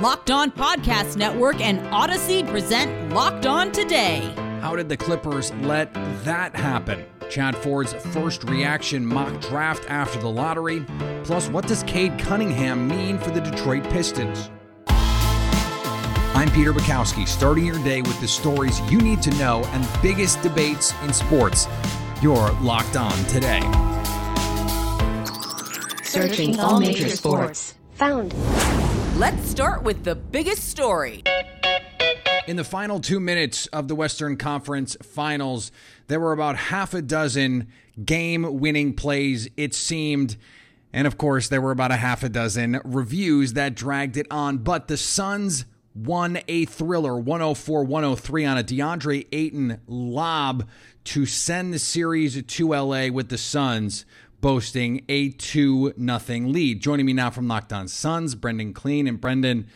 Locked On Podcast Network and Audacy present Locked On Today. How did the Clippers let that happen? Chad Ford's first reaction mock draft after the lottery. Plus, what does Cade Cunningham mean for the Detroit Pistons? I'm Peter Bukowski, starting your day with the stories you need to know and biggest debates in sports. You're locked on today. Searching all major sports. Found. Let's start with the biggest story. In the final two minutes of the Western Conference Finals, there were about half a dozen game winning plays, it seemed. And of course, there were about a half a dozen reviews that dragged it on. But the Suns won a thriller 104 103 on a DeAndre Ayton lob to send the series to LA with the Suns boasting a 2 nothing lead. Joining me now from Locked On Suns, Brendan Clean. And Brendan,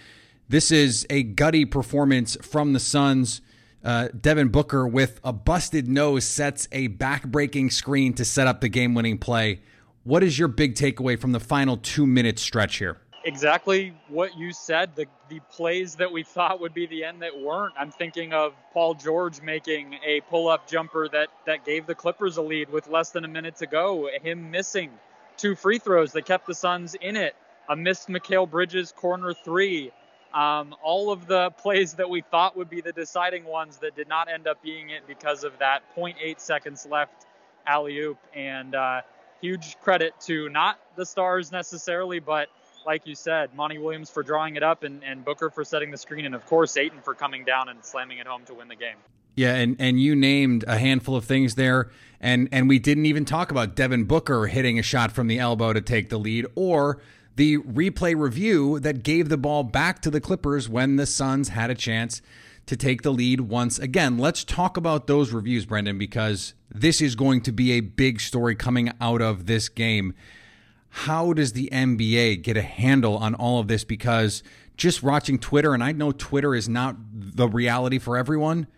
this is a gutty performance from the Suns. Uh, Devin Booker with a busted nose sets a back-breaking screen to set up the game-winning play. What is your big takeaway from the final two-minute stretch here? Exactly what you said. The the plays that we thought would be the end that weren't. I'm thinking of Paul George making a pull-up jumper that that gave the Clippers a lead with less than a minute to go. Him missing two free throws that kept the Suns in it. A missed Mikal Bridges corner three um, all of the plays that we thought would be the deciding ones that did not end up being it because of that 0.8 seconds left alley oop. And uh, huge credit to not the Stars necessarily, but like you said, Monty Williams for drawing it up and, and Booker for setting the screen, and of course, Ayton for coming down and slamming it home to win the game. Yeah, and, and you named a handful of things there, and, and we didn't even talk about Devin Booker hitting a shot from the elbow to take the lead, or the replay review that gave the ball back to the Clippers when the Suns had a chance to take the lead once again. Let's talk about those reviews, Brendan, because this is going to be a big story coming out of this game. How does the NBA get a handle on all of this? Because just watching Twitter, and I know Twitter is not the reality for everyone,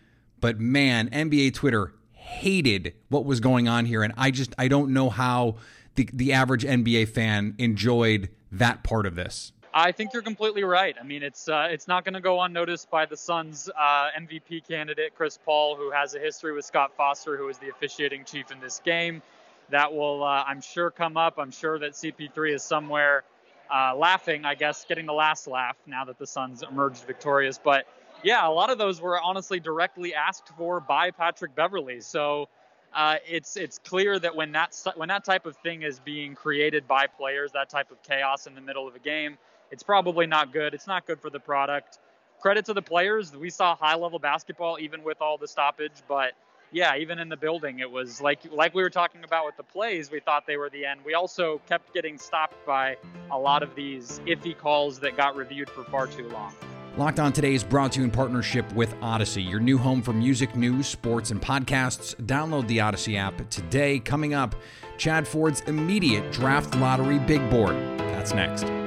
but man, NBA Twitter hated what was going on here. And I just, I don't know how the, the average NBA fan enjoyed that part of this. I think you're completely right. I mean, it's uh, it's not going to go unnoticed by the Suns' uh, MVP candidate Chris Paul, who has a history with Scott Foster, who is the officiating chief in this game. That will, uh, I'm sure, come up. I'm sure that CP3 is somewhere uh, laughing, I guess, getting the last laugh now that the Suns emerged victorious. But yeah, a lot of those were honestly directly asked for by Patrick Beverley. So uh, it's it's clear that when that when that type of thing is being created by players, that type of chaos in the middle of a game, it's probably not good. It's not good for the product. Credit to the players. We saw high level basketball even with all the stoppage, but yeah, even in the building, it was like like we were talking about with the plays. We thought they were the end. We also kept getting stopped by a lot of these iffy calls that got reviewed for far too long. Locked On Today is brought to you in partnership with Audacy, your new home for music, news, sports, and podcasts. Download the Audacy app today. Coming up, Chad Ford's immediate draft lottery big board. That's next.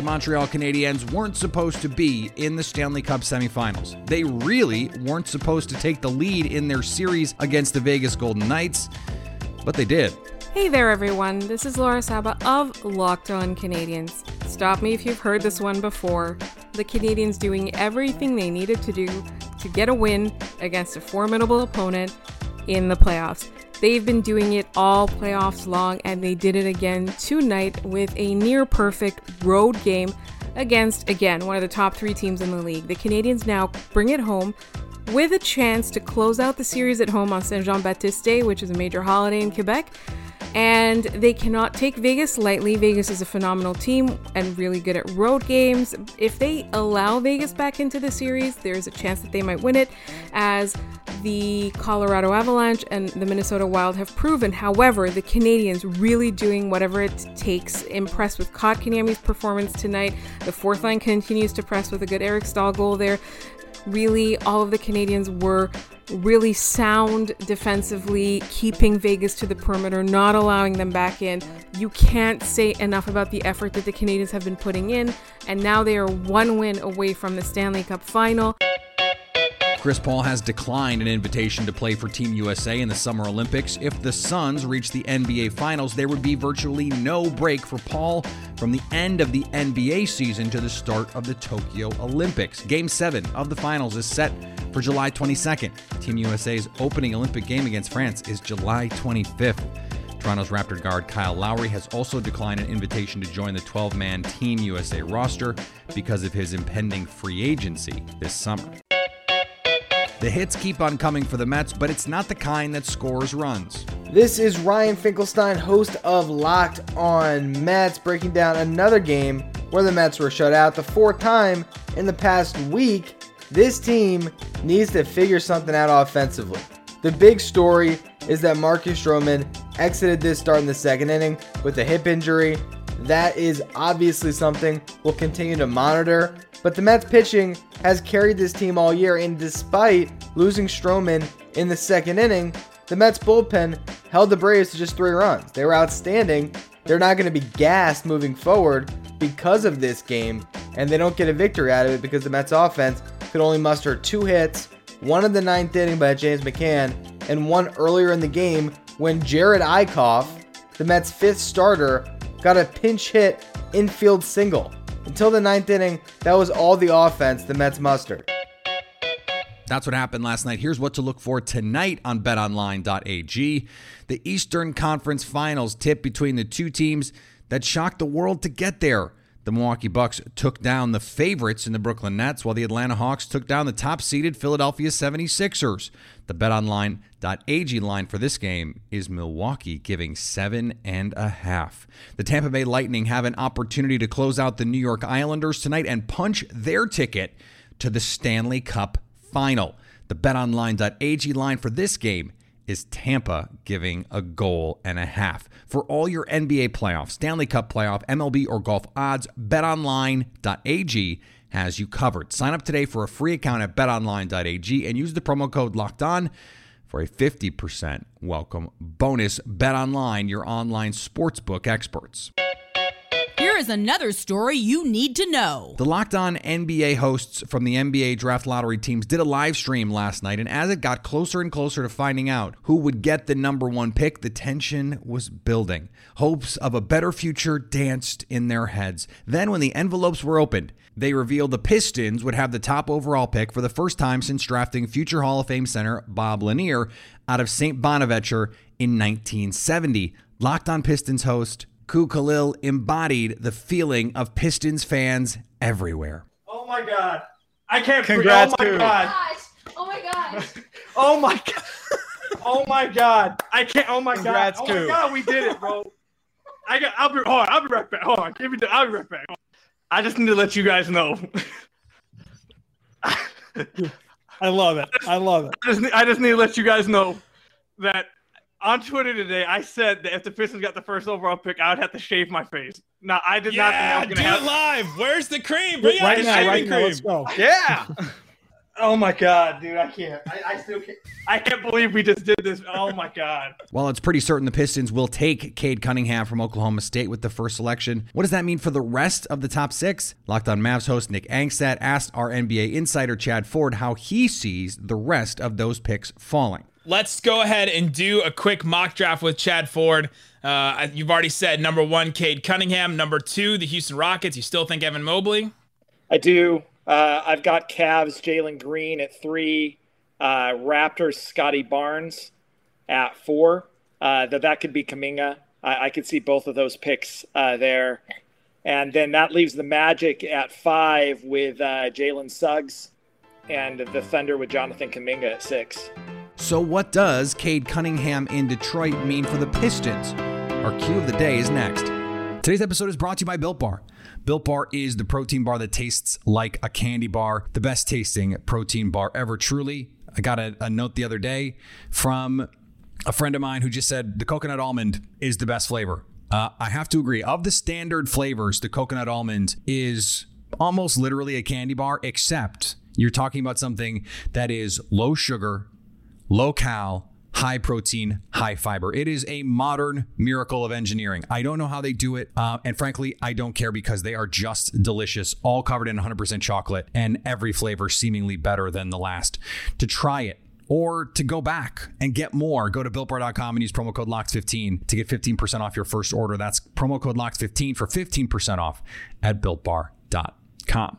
The Montreal Canadiens weren't supposed to be in the Stanley Cup semifinals. They really weren't supposed to take the lead in their series against the Vegas Golden Knights, but they did. Hey there, everyone. This is Laura Saba of Locked On Canadiens. Stop me if you've heard this one before. The Canadiens doing everything they needed to do to get a win against a formidable opponent in the playoffs. They've been doing it all playoffs long, and they did it again tonight with a near perfect road game against, again, one of the top three teams in the league. The Canadiens now bring it home with a chance to close out the series at home on Saint Jean Baptiste Day, which is a major holiday in Quebec. And they cannot take Vegas lightly. Vegas is a phenomenal team and really good at road games. If they allow Vegas back into the series, there's a chance that they might win it, as the Colorado Avalanche and the Minnesota Wild have proven. However, the Canadiens really doing whatever it takes. Impressed with Kotkaniemi's performance tonight. The fourth line continues to press with a good Eric Staal goal there really all of the Canadiens were really sound defensively, keeping Vegas to the perimeter, not allowing them back in. You can't say enough about the effort that the Canadiens have been putting in, and now they are one win away from the Stanley Cup final. Chris Paul has declined an invitation to play for Team USA in the Summer Olympics. If the Suns reach the NBA Finals, there would be virtually no break for Paul from the end of the NBA season to the start of the Tokyo Olympics. Game 7 of the Finals is set for July 22nd. Team USA's opening Olympic game against France is July 25th. Toronto's Raptor guard Kyle Lowry has also declined an invitation to join the 12 man Team USA roster because of his impending free agency this summer. The hits keep on coming for the Mets, but it's not the kind that scores runs. This is Ryan Finkelstein, host of Locked on Mets, breaking down another game where the Mets were shut out the fourth time in the past week. This team needs to figure something out offensively. The big story is that Marcus Stroman exited this start in the second inning with a hip injury. That is obviously something we'll continue to monitor. But the Mets pitching has carried this team all year, and despite losing Stroman in the second inning, the Mets bullpen held the Braves to just three runs. They were outstanding. They're not going to be gassed moving forward because of this game, and they don't get a victory out of it because the Mets offense could only muster two hits, one in the ninth inning by James McCann, and one earlier in the game when Jared Eickhoff, the Mets' fifth starter, got a pinch hit infield single. Until the ninth inning, that was all the offense the Mets mustered. That's what happened last night. Here's what to look for tonight on betonline.ag. The Eastern Conference Finals tip between the two teams that shocked the world to get there. The Milwaukee Bucks took down the favorites in the Brooklyn Nets, while the Atlanta Hawks took down the top seeded Philadelphia 76ers. The betonline.ag line for this game is Milwaukee giving seven and a half. The Tampa Bay Lightning have an opportunity to close out the New York Islanders tonight and punch their ticket to the Stanley Cup final. The betonline.ag line for this game is Tampa giving a goal and a half. For all your NBA playoff, Stanley Cup playoff, MLB, or golf odds, betonline.ag has you covered. Sign up today for a free account at betonline.ag and use the promo code locked on for a 50% welcome bonus. BetOnline, your online sportsbook experts. Is another story you need to know. The Locked On NBA hosts from the NBA draft lottery teams did a live stream last night, and as it got closer and closer to finding out who would get the number one pick, the tension was building. Hopes of a better future danced in their heads. Then, when the envelopes were opened, they revealed the Pistons would have the top overall pick for the first time since drafting future Hall of Fame center Bob Lanier out of St. Bonaventure in 1970. Locked On Pistons host Ku Khalil embodied the feeling of Pistons fans everywhere. Oh my God. I can't Congrats, breathe. Oh my Ku. God. Oh my gosh. Oh my God. Oh my God. I can't. Oh my Congrats, God. Oh my Ku. God. We did it, bro. I got. I'll be. Hold on. I'll be right back. Hold on. Give me. The, I'll be right back. I just need to let you guys know. I love it. I love it. I just, I just need to let you guys know that on Twitter today, I said that if the Pistons got the first overall pick, I would have to shave my face. Now, I did not think I Yeah, was do going to have. it live. Where's the cream? Bring Right out the now, shaving right now, cream. let's go. Yeah. Oh my god, dude! I can't. I, I still can't. I can't believe we just did this. Oh my god. While it's pretty certain the Pistons will take Cade Cunningham from Oklahoma State with the first selection, what does that mean for the rest of the top six? Locked on Mavs host Nick Angstadt asked our NBA insider Chad Ford how he sees the rest of those picks falling. Let's go ahead and do a quick mock draft with Chad Ford. Uh, you've already said number one, Cade Cunningham. Number two, the Houston Rockets. You still think Evan Mobley? I do. Uh, I've got Cavs Jalen Green at three, uh, Raptors Scottie Barnes at four. Uh, that that could be Kuminga. I, I could see both of those picks uh, there, and then that leaves the Magic at five with uh, Jalen Suggs, and the Thunder with Jonathan Kuminga at six. So, what does Cade Cunningham in Detroit mean for the Pistons? Our Q of the day is next. Today's episode is brought to you by Built Bar. Built Bar is the protein bar that tastes like a candy bar, the best tasting protein bar ever. Truly, I got a, a note the other day from a friend of mine who just said the coconut almond is the best flavor. Uh, I have to agree. Of the standard flavors, the coconut almond is almost literally a candy bar, except you're talking about something that is low sugar, low cal, high protein, high fiber. It is a modern miracle of engineering. I don't know how they do it. Uh, and frankly, I don't care because they are just delicious, all covered in 100% chocolate, and every flavor seemingly better than the last. To try it, or to go back and get more, go to builtbar.com and use promo code LOCKS15 to get 15% off your first order. That's promo code LOCKS15 for 15% off at builtbar.com.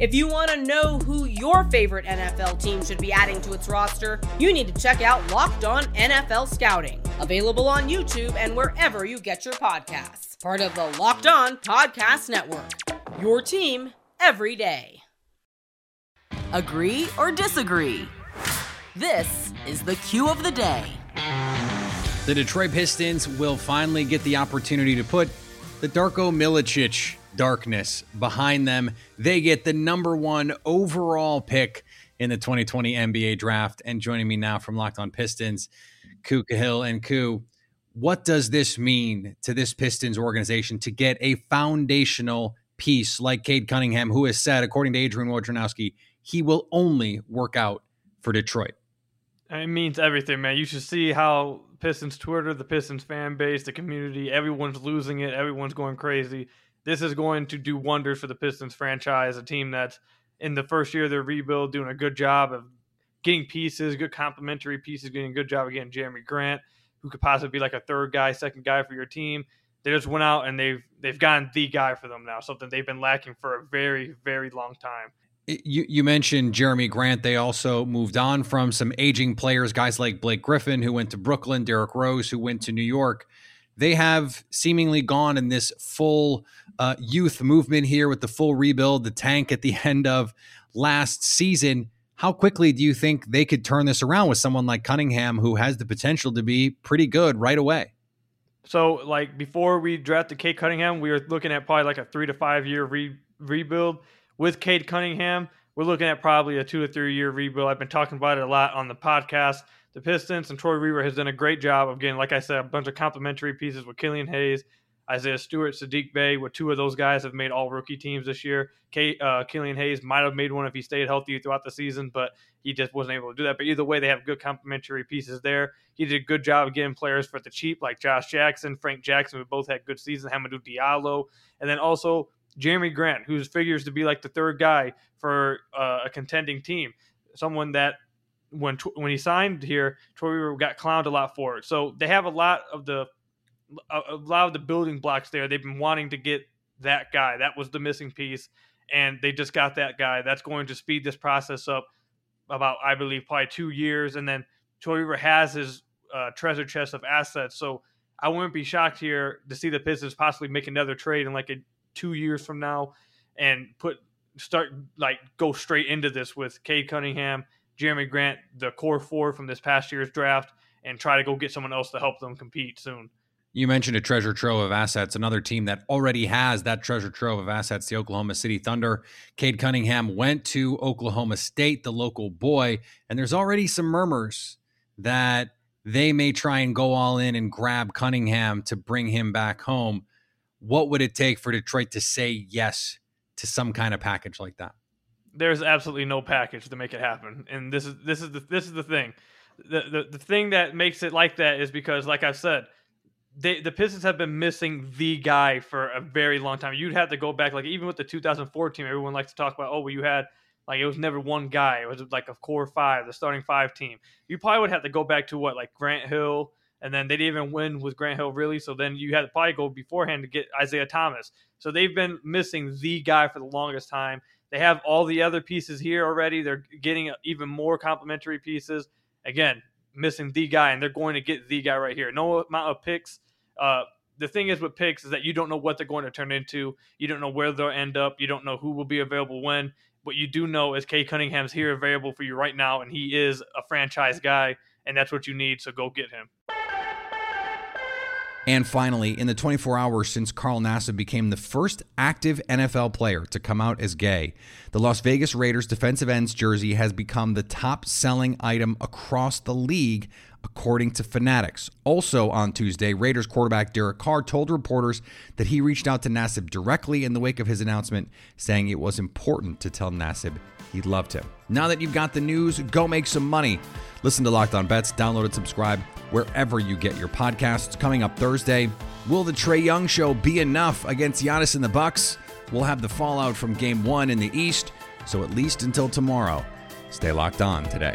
If you want to know who your favorite NFL team should be adding to its roster, you need to check out Locked On NFL Scouting, available on YouTube and wherever you get your podcasts. Part of the Locked On Podcast Network. Your team every day. Agree or disagree? This is the Q of the day. The Detroit Pistons will finally get the opportunity to put the Darko Milicic darkness behind them. They get the number one overall pick in the 2020 NBA draft. And joining me now from Locked On Pistons, Ku Khalil and Ku. What does this mean to this Pistons organization to get a foundational piece like Cade Cunningham, who has said, according to Adrian Wojnarowski, he will only work out for Detroit? It means everything, man. You should see how Pistons Twitter, the Pistons fan base, the community, everyone's losing it. Everyone's going crazy. This is going to do wonders for the Pistons franchise, a team that's in the first year of their rebuild doing a good job of getting pieces, good complementary pieces, getting a good job of getting Jerami Grant, who could possibly be like a third guy, second guy for your team. They just went out and they've they've gotten the guy for them now, something they've been lacking for a very, very long time. You, you mentioned Jerami Grant. They also moved on from some aging players, guys like Blake Griffin, who went to Brooklyn, Derrick Rose, who went to New York. They have seemingly gone in this full uh, youth movement here with the full rebuild, the tank at the end of last season. How quickly do you think they could turn this around with someone like Cunningham, who has the potential to be pretty good right away? So, like before we drafted Cade Cunningham, we were looking at probably like a three to five year re- rebuild with Cade Cunningham, we're looking at probably a two to three year rebuild. I've been talking about it a lot on the podcast. The Pistons and Troy Weaver has done a great job of getting, like I said, a bunch of complimentary pieces with Killian Hayes, Isaiah Stewart, Saddiq Bey, with two of those guys have made all rookie teams this year. K, uh, Killian Hayes might have made one if he stayed healthy throughout the season, but he just wasn't able to do that. But either way, they have good complementary pieces there. He did a good job of getting players for the cheap, like Josh Jackson, Frank Jackson, who both had good seasons, Hamidou Diallo, and then also Jerami Grant, who figures to be like the third guy for uh, a contending team, someone that when when he signed here, Troy got clowned a lot for it. So they have a lot of the a lot of the building blocks there. They've been wanting to get that guy. That was the missing piece, and they just got that guy. That's going to speed this process up about I believe probably two years, and then Troy has his uh, treasure chest of assets. So I wouldn't be shocked here to see the Pistons possibly make another trade in like a two years from now and put start like go straight into this with Cade Cunningham, Jerami Grant, the core four from this past year's draft, and try to go get someone else to help them compete soon. You mentioned a treasure trove of assets. Another team that already has that treasure trove of assets, the Oklahoma City Thunder. Cade Cunningham went to Oklahoma State, the local boy, and there's already some murmurs that they may try and go all in and grab Cunningham to bring him back home what would it take for Detroit to say yes to some kind of package like that? There's absolutely no package to make it happen, and this is this is the this is the thing. the, the the thing that makes it like that is because, like I've said, they, the Pistons have been missing the guy for a very long time. You'd have to go back, like even with the 2014, everyone likes to talk about, oh, well, you had like it was never one guy. It was like a core five, the starting five team. You probably would have to go back to what like Grant Hill, and then they didn't even win with Grant Hill really. So then you had to probably go beforehand to get Isiah Thomas. So they've been missing the guy for the longest time. They have all the other pieces here already. They're getting even more complementary pieces. Again, missing the guy, and they're going to get the guy right here. No amount of picks. Uh, the thing is with picks is that you don't know what they're going to turn into. You don't know where they'll end up. You don't know who will be available when. What you do know is Cade Cunningham's here available for you right now, and he is a franchise guy, and that's what you need. So go get him. And finally, in the 24 hours since Carl Nassib became the first active NFL player to come out as gay, the Las Vegas Raiders defensive ends jersey has become the top selling item across the league, according to Fanatics. Also on Tuesday, Raiders quarterback Derek Carr told reporters that he reached out to Nassib directly in the wake of his announcement, saying it was important to tell Nassib he loved him. Now that you've got the news, go make some money. Listen to Locked On Bets, download and subscribe wherever you get your podcasts. Coming up Thursday, will the Trae Young show be enough against Giannis and the Bucks? We'll have the fallout from game 1 in the East, so at least until tomorrow, stay locked on today.